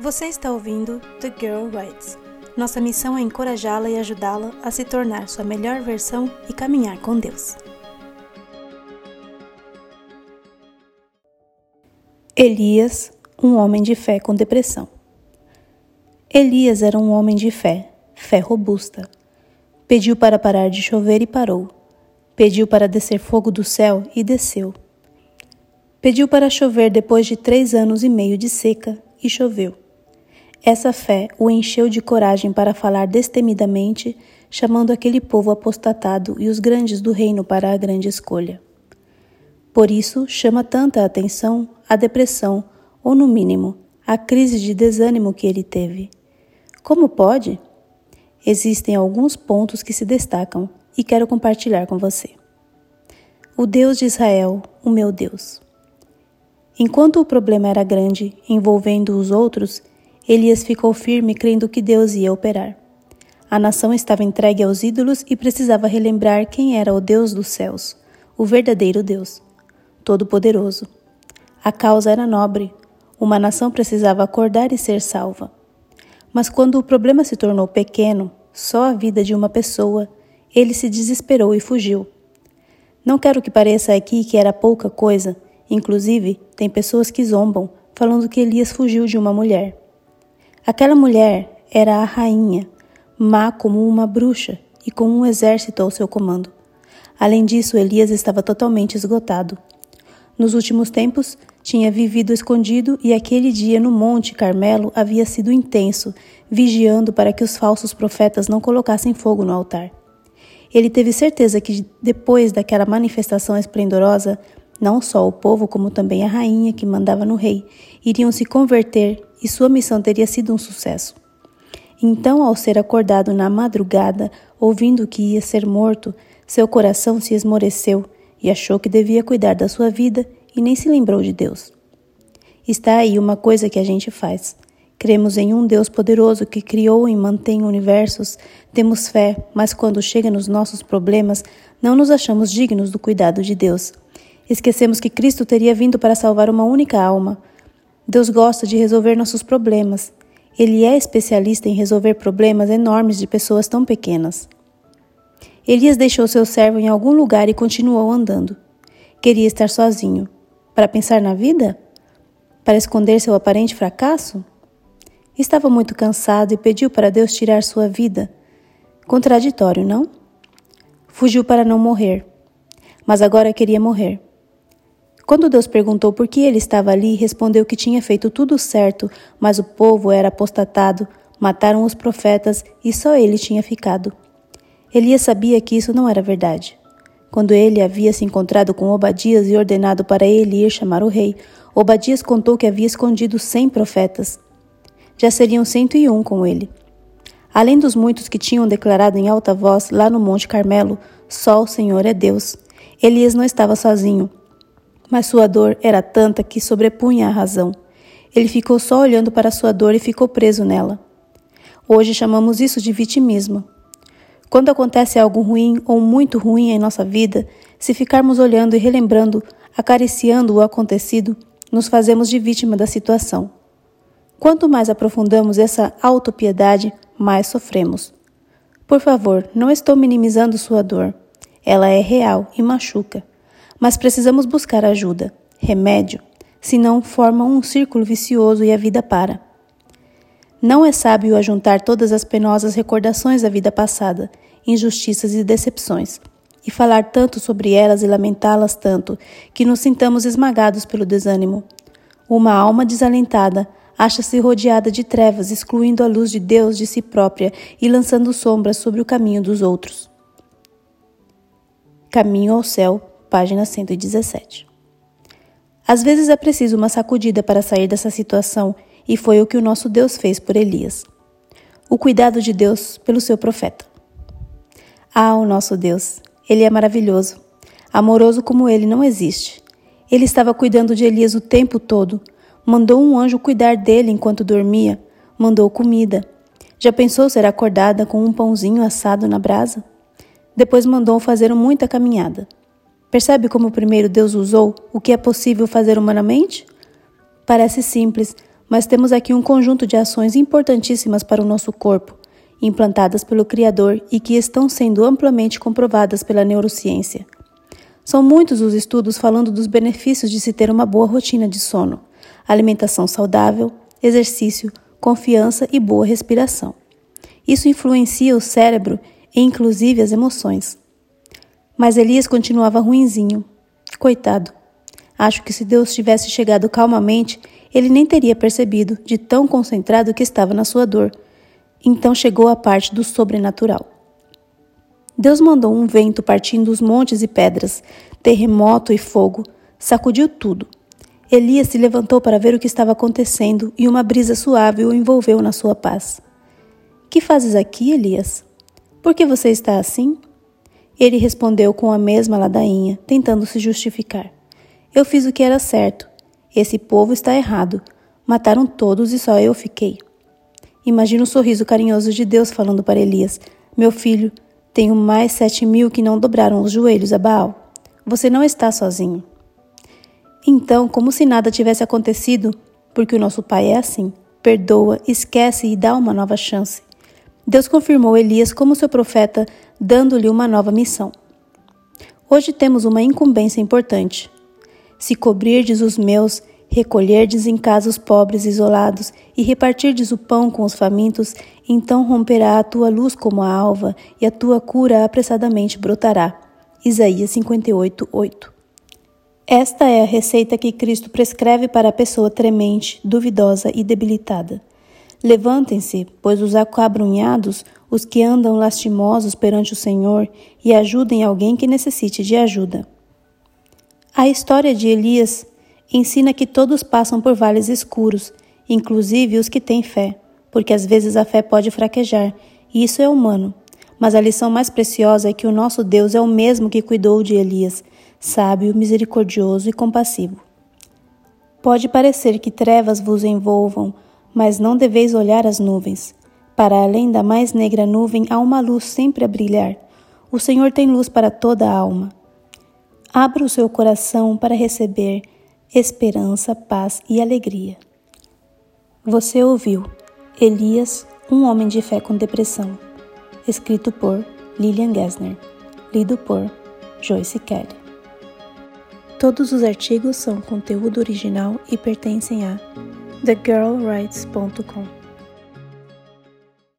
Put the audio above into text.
Você está ouvindo The Girl Writes. Nossa missão é encorajá-la e ajudá-la a se tornar sua melhor versão e caminhar com Deus. Elias, um homem de fé com depressão. Elias era um homem de fé, fé robusta. Pediu para parar de chover e parou. Pediu para descer fogo do céu e desceu. Pediu para chover depois de três anos e meio de seca e choveu. Essa fé o encheu de coragem para falar destemidamente, chamando aquele povo apostatado e os grandes do reino para a grande escolha. Por isso, chama tanta atenção a depressão, ou no mínimo, a crise de desânimo que ele teve. Como pode? Existem alguns pontos que se destacam e quero compartilhar com você. O Deus de Israel, o meu Deus. Enquanto o problema era grande, envolvendo os outros, Elias ficou firme crendo que Deus ia operar. A nação estava entregue aos ídolos e precisava relembrar quem era o Deus dos céus, o verdadeiro Deus, Todo-Poderoso. A causa era nobre, uma nação precisava acordar e ser salva. Mas quando o problema se tornou pequeno, só a vida de uma pessoa, ele se desesperou e fugiu. Não quero que pareça aqui que era pouca coisa, inclusive tem pessoas que zombam, falando que Elias fugiu de uma mulher. Aquela mulher era a rainha, má como uma bruxa e com um exército ao seu comando. Além disso, Elias estava totalmente esgotado. Nos últimos tempos, tinha vivido escondido e aquele dia no Monte Carmelo havia sido intenso, vigiando para que os falsos profetas não colocassem fogo no altar. Ele teve certeza que depois daquela manifestação esplendorosa, não só o povo, como também a rainha que mandava no rei, iriam se converter e sua missão teria sido um sucesso. Então, ao ser acordado na madrugada, ouvindo que ia ser morto, seu coração se esmoreceu e achou que devia cuidar da sua vida e nem se lembrou de Deus. Está aí uma coisa que a gente faz. Cremos em um Deus poderoso que criou e mantém universos, temos fé, mas quando chega nos nossos problemas, não nos achamos dignos do cuidado de Deus. Esquecemos que Cristo teria vindo para salvar uma única alma, Deus gosta de resolver nossos problemas. Ele é especialista em resolver problemas enormes de pessoas tão pequenas. Elias deixou seu servo em algum lugar e continuou andando. Queria estar sozinho. Para pensar na vida? Para esconder seu aparente fracasso? Estava muito cansado e pediu para Deus tirar sua vida. Contraditório, não? Fugiu para não morrer. Mas agora queria morrer. Quando Deus perguntou por que ele estava ali, respondeu que tinha feito tudo certo, mas o povo era apostatado, mataram os profetas e só ele tinha ficado. Elias sabia que isso não era verdade. Quando ele havia se encontrado com Obadias e ordenado para ele ir chamar o rei, Obadias contou que havia escondido cem profetas. Já seriam cento e um com ele. Além dos muitos que tinham declarado em alta voz lá no Monte Carmelo, só o Senhor é Deus. Elias não estava sozinho mas sua dor era tanta que sobrepunha a razão. Ele ficou só olhando para sua dor e ficou preso nela. Hoje chamamos isso de vitimismo. Quando acontece algo ruim ou muito ruim em nossa vida, se ficarmos olhando e relembrando, acariciando o acontecido, nos fazemos de vítima da situação. Quanto mais aprofundamos essa autopiedade, mais sofremos. Por favor, não estou minimizando sua dor. Ela é real e machuca. Mas precisamos buscar ajuda, remédio, senão forma um círculo vicioso e a vida para. Não é sábio ajuntar todas as penosas recordações da vida passada, injustiças e decepções, e falar tanto sobre elas e lamentá-las tanto que nos sintamos esmagados pelo desânimo. Uma alma desalentada acha-se rodeada de trevas, excluindo a luz de Deus de si própria e lançando sombras sobre o caminho dos outros. Caminho ao céu página 117. Às vezes é preciso uma sacudida para sair dessa situação, e foi o que o nosso Deus fez por Elias. O cuidado de Deus pelo seu profeta. Ah, o nosso Deus, ele é maravilhoso. Amoroso como ele não existe. Ele estava cuidando de Elias o tempo todo. Mandou um anjo cuidar dele enquanto dormia. Mandou comida. Já pensou ser acordada com um pãozinho assado na brasa? Depois mandou fazer muita caminhada. Percebe como primeiro Deus usou o que é possível fazer humanamente? Parece simples, mas temos aqui um conjunto de ações importantíssimas para o nosso corpo, implantadas pelo Criador e que estão sendo amplamente comprovadas pela neurociência. São muitos os estudos falando dos benefícios de se ter uma boa rotina de sono, alimentação saudável, exercício, confiança e boa respiração. Isso influencia o cérebro e inclusive as emoções. Mas Elias continuava ruinzinho. Coitado. Acho que se Deus tivesse chegado calmamente, ele nem teria percebido de tão concentrado que estava na sua dor. Então chegou a parte do sobrenatural. Deus mandou um vento partindo os montes e pedras, terremoto e fogo, sacudiu tudo. Elias se levantou para ver o que estava acontecendo e uma brisa suave o envolveu na sua paz. Que fazes aqui, Elias? Por que você está assim? Ele respondeu com a mesma ladainha, tentando se justificar. Eu fiz o que era certo. Esse povo está errado. Mataram todos e só eu fiquei. Imagina o sorriso carinhoso de Deus falando para Elias: Meu filho, tenho mais sete mil que não dobraram os joelhos a Baal. Você não está sozinho. Então, como se nada tivesse acontecido, porque o nosso Pai é assim, perdoa, esquece e dá uma nova chance. Deus confirmou Elias como seu profeta, dando-lhe uma nova missão. Hoje temos uma incumbência importante. Se cobrirdes os meus, recolherdes em casa os pobres isolados e repartirdes o pão com os famintos, então romperá a tua luz como a alva e a tua cura apressadamente brotará. Isaías 58, 8. Esta é a receita que Cristo prescreve para a pessoa tremente, duvidosa e debilitada. Levantem-se, pois os acabrunhados, os que andam lastimosos perante o Senhor, e ajudem alguém que necessite de ajuda. A história de Elias ensina que todos passam por vales escuros, inclusive os que têm fé, porque às vezes a fé pode fraquejar, e isso é humano. Mas a lição mais preciosa é que o nosso Deus é o mesmo que cuidou de Elias, sábio, misericordioso e compassivo. Pode parecer que trevas vos envolvam, mas não deveis olhar as nuvens. Para além da mais negra nuvem há uma luz sempre a brilhar. O Senhor tem luz para toda a alma. Abra o seu coração para receber esperança, paz e alegria. Você ouviu Elias, um homem de fé com depressão, escrito por Lillian Gessner, lido por Joyce Kelly. Todos os artigos são conteúdo original e pertencem a The Girl Rides.com